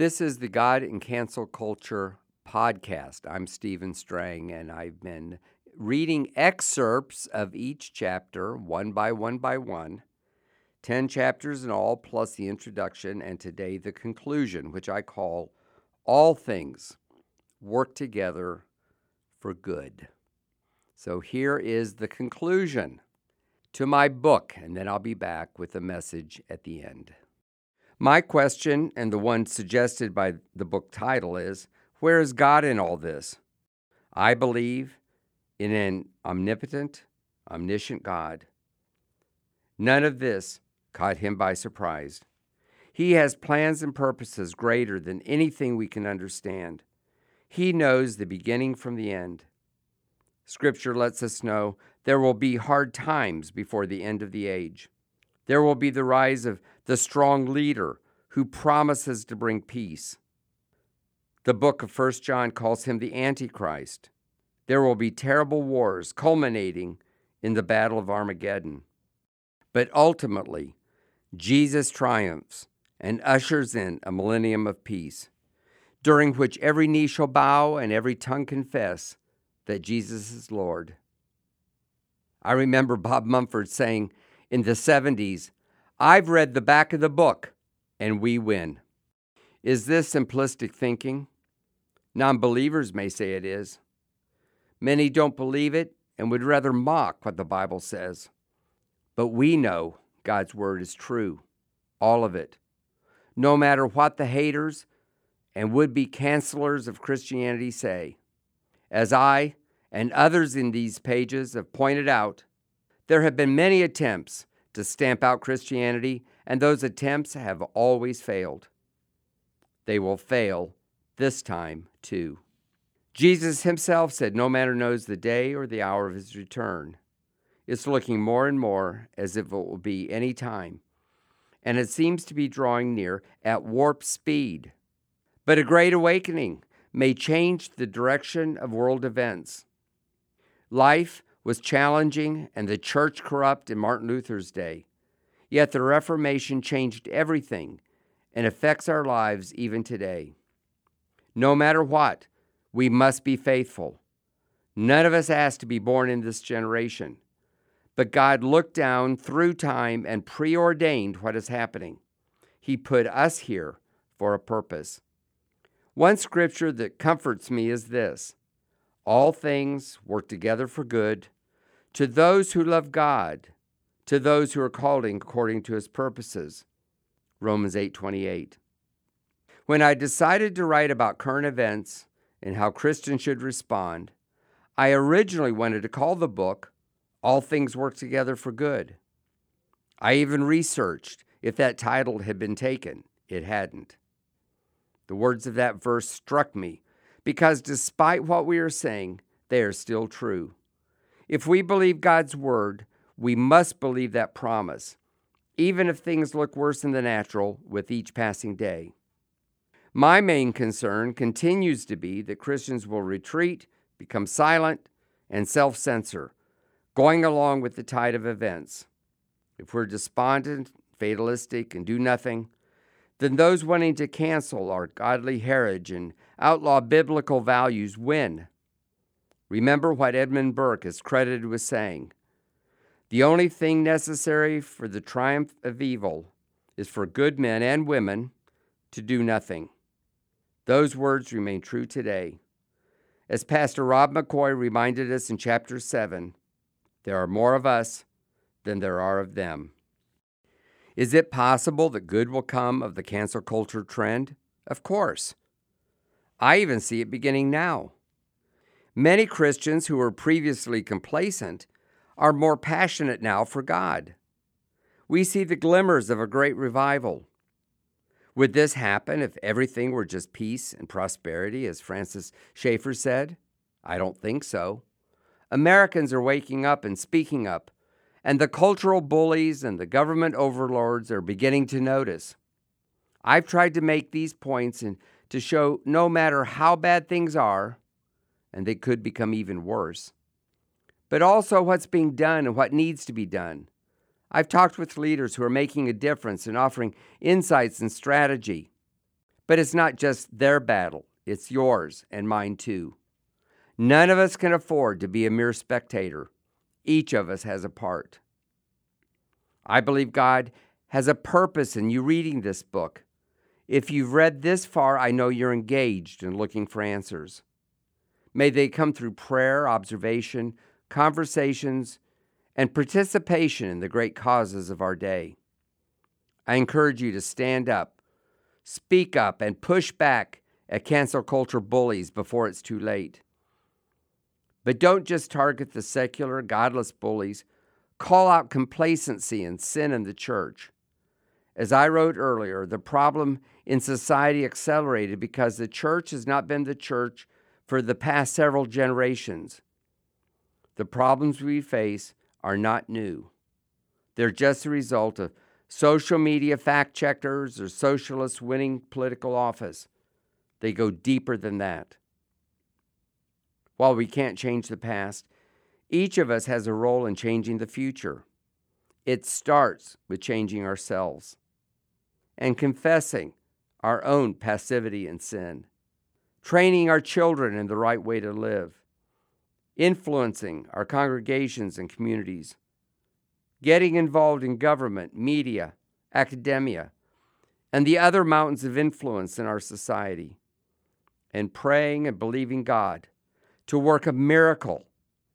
This is the God and Cancel Culture podcast. I'm Stephen Strang, and I've been reading excerpts of each chapter, one by one by one. 10 chapters in all, plus the introduction, and today the conclusion, which I call All Things Work Together for Good. So here is the conclusion to my book, and then I'll be back with a message at the end. My question, and the one suggested by the book title, is Where is God in all this? I believe in an omnipotent, omniscient God. None of this caught him by surprise. He has plans and purposes greater than anything we can understand. He knows the beginning from the end. Scripture lets us know there will be hard times before the end of the age. There will be the rise of the strong leader who promises to bring peace. The book of 1 John calls him the Antichrist. There will be terrible wars culminating in the Battle of Armageddon. But ultimately, Jesus triumphs and ushers in a millennium of peace, during which every knee shall bow and every tongue confess that Jesus is Lord. I remember Bob Mumford saying in the 70s, I've read the back of the book and we win. Is this simplistic thinking? Non believers may say it is. Many don't believe it and would rather mock what the Bible says. But we know God's word is true, all of it. No matter what the haters and would be cancelers of Christianity say. As I and others in these pages have pointed out, there have been many attempts to stamp out Christianity, and those attempts have always failed. They will fail this time too. Jesus himself said, No man knows the day or the hour of his return. It's looking more and more as if it will be any time, and it seems to be drawing near at warp speed. But a great awakening may change the direction of world events. Life was challenging and the church corrupt in Martin Luther's day. Yet the Reformation changed everything and affects our lives even today. No matter what, we must be faithful. None of us asked to be born in this generation, but God looked down through time and preordained what is happening. He put us here for a purpose. One scripture that comforts me is this All things work together for good to those who love God, to those who are called according to his purposes. Romans 8:28. When I decided to write about current events and how Christians should respond, I originally wanted to call the book All Things Work Together for Good. I even researched if that title had been taken. It hadn't. The words of that verse struck me because despite what we are saying, they are still true. If we believe God's word, we must believe that promise, even if things look worse in the natural with each passing day. My main concern continues to be that Christians will retreat, become silent, and self censor, going along with the tide of events. If we're despondent, fatalistic, and do nothing, then those wanting to cancel our godly heritage and outlaw biblical values win. Remember what Edmund Burke is credited with saying The only thing necessary for the triumph of evil is for good men and women to do nothing. Those words remain true today. As Pastor Rob McCoy reminded us in chapter 7, there are more of us than there are of them. Is it possible that good will come of the cancel culture trend? Of course. I even see it beginning now. Many Christians who were previously complacent are more passionate now for God. We see the glimmers of a great revival. Would this happen if everything were just peace and prosperity, as Francis Schaeffer said? I don't think so. Americans are waking up and speaking up and the cultural bullies and the government overlords are beginning to notice. I've tried to make these points and to show no matter how bad things are, and they could become even worse, but also what's being done and what needs to be done. I've talked with leaders who are making a difference and offering insights and strategy. But it's not just their battle, it's yours and mine too. None of us can afford to be a mere spectator. Each of us has a part. I believe God has a purpose in you reading this book. If you've read this far, I know you're engaged and looking for answers. May they come through prayer, observation, conversations, and participation in the great causes of our day. I encourage you to stand up, speak up, and push back at cancel culture bullies before it's too late. But don't just target the secular, godless bullies. Call out complacency and sin in the church. As I wrote earlier, the problem in society accelerated because the church has not been the church for the past several generations. The problems we face are not new. They're just a result of social media fact checkers or socialists winning political office. They go deeper than that. While we can't change the past, each of us has a role in changing the future. It starts with changing ourselves and confessing our own passivity and sin training our children in the right way to live, influencing our congregations and communities, getting involved in government, media, academia, and the other mountains of influence in our society, and praying and believing God to work a miracle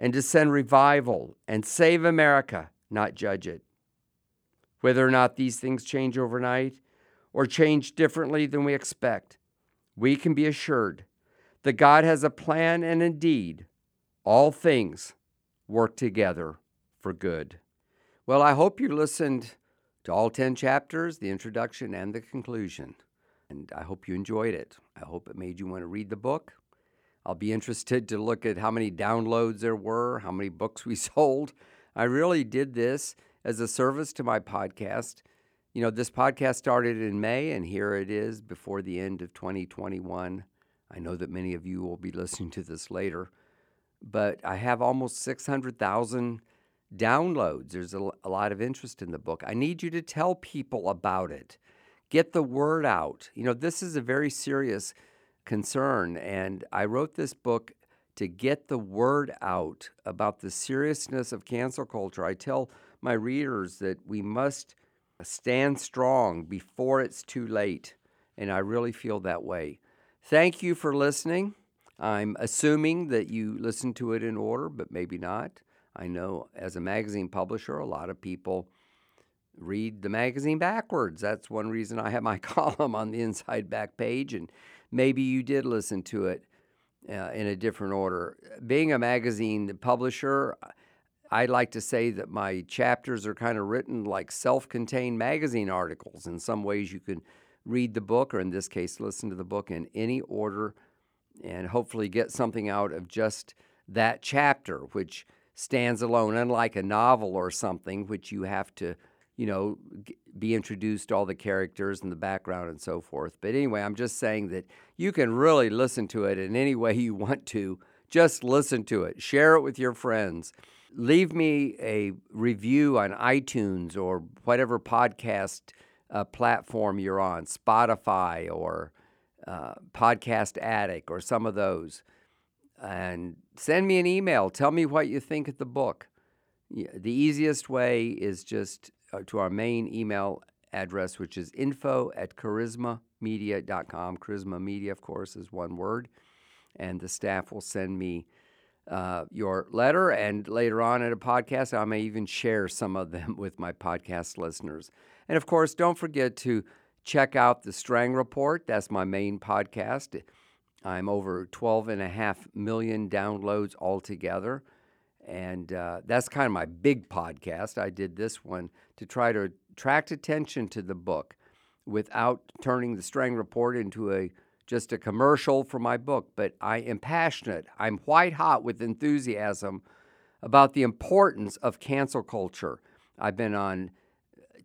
and to send revival and save America, not judge it. Whether or not these things change overnight or change differently than we expect, we can be assured that God has a plan and indeed all things work together for good. Well, I hope you listened to all 10 chapters, the introduction, and the conclusion. And I hope you enjoyed it. I hope it made you want to read the book. I'll be interested to look at how many downloads there were, how many books we sold. I really did this as a service to my podcast you know, this podcast started in May, and here it is before the end of 2021. I know that many of you will be listening to this later, but I have almost 600,000 downloads. There's a, a, lot of interest in the book. I need you to tell people about it. Get the word out. You know, this is a very serious concern, and I wrote this book to get the word out about the seriousness of cancel culture. I tell my readers that we must Stand strong before it's too late. And I really feel that way. Thank you for listening. I'm assuming that you listen to it in order, but maybe not. I know as a magazine publisher, a lot of people read the magazine backwards. That's one reason I have my column on the inside back page, and maybe you did listen to it uh, in a different order. Being a magazine publisher, I like to say that my chapters are kind of written like self contained magazine articles. In some ways, you can read the book, or in this case, listen to the book in any order, and hopefully get something out of just that chapter, which stands alone, unlike a novel or something, which you have to, you know, be introduced to all the characters and the background and so forth. But anyway, I'm just saying that you can really listen to it in any way you want to. Just listen to it, share it with your friends leave me a review on iTunes or whatever podcast uh, platform you're on, Spotify or uh, Podcast Addict or some of those. And send me an email. Tell me what you think of the book. The easiest way is just uh, to our main email address, which is info at charismamedia.com. Charisma Media, of course, is one word. And the staff will send me uh, your letter, and later on in a podcast, I may even share some of them with my podcast listeners. And of course, don't forget to check out the Strang Report. That's my main podcast. I'm over 12 and a half million downloads altogether. And uh, that's kind of my big podcast. I did this one to try to attract attention to the book without turning the Strang Report into a just a commercial for my book, but I am passionate. I'm white hot with enthusiasm about the importance of cancel culture. I've been on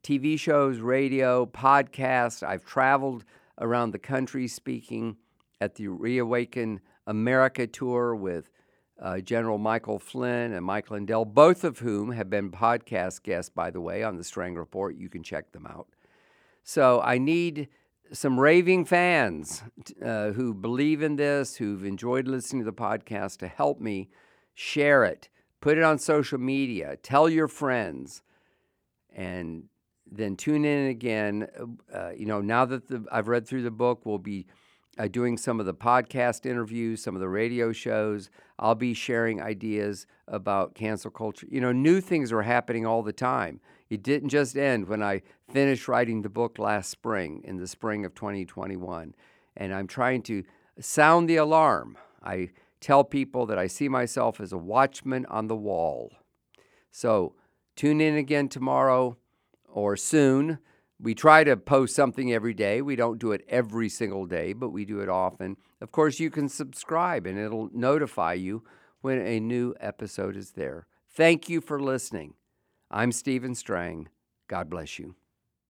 TV shows, radio, podcasts. I've traveled around the country speaking at the Reawaken America tour with uh, General Michael Flynn and Mike Lindell, both of whom have been podcast guests, by the way, on the Strang Report. You can check them out. So I need some raving fans uh, who believe in this, who've enjoyed listening to the podcast, to help me share it, put it on social media, tell your friends, and then tune in again. Uh, you know, now that the, I've read through the book, we'll be uh, doing some of the podcast interviews, some of the radio shows. I'll be sharing ideas about cancel culture. You know, new things are happening all the time. It didn't just end when I finished writing the book last spring, in the spring of 2021. And I'm trying to sound the alarm. I tell people that I see myself as a watchman on the wall. So tune in again tomorrow or soon we try to post something every day. We don't do it every single day, but we do it often. Of course, you can subscribe and it'll notify you when a new episode is there. Thank you for listening. I'm Stephen Strang. God bless you.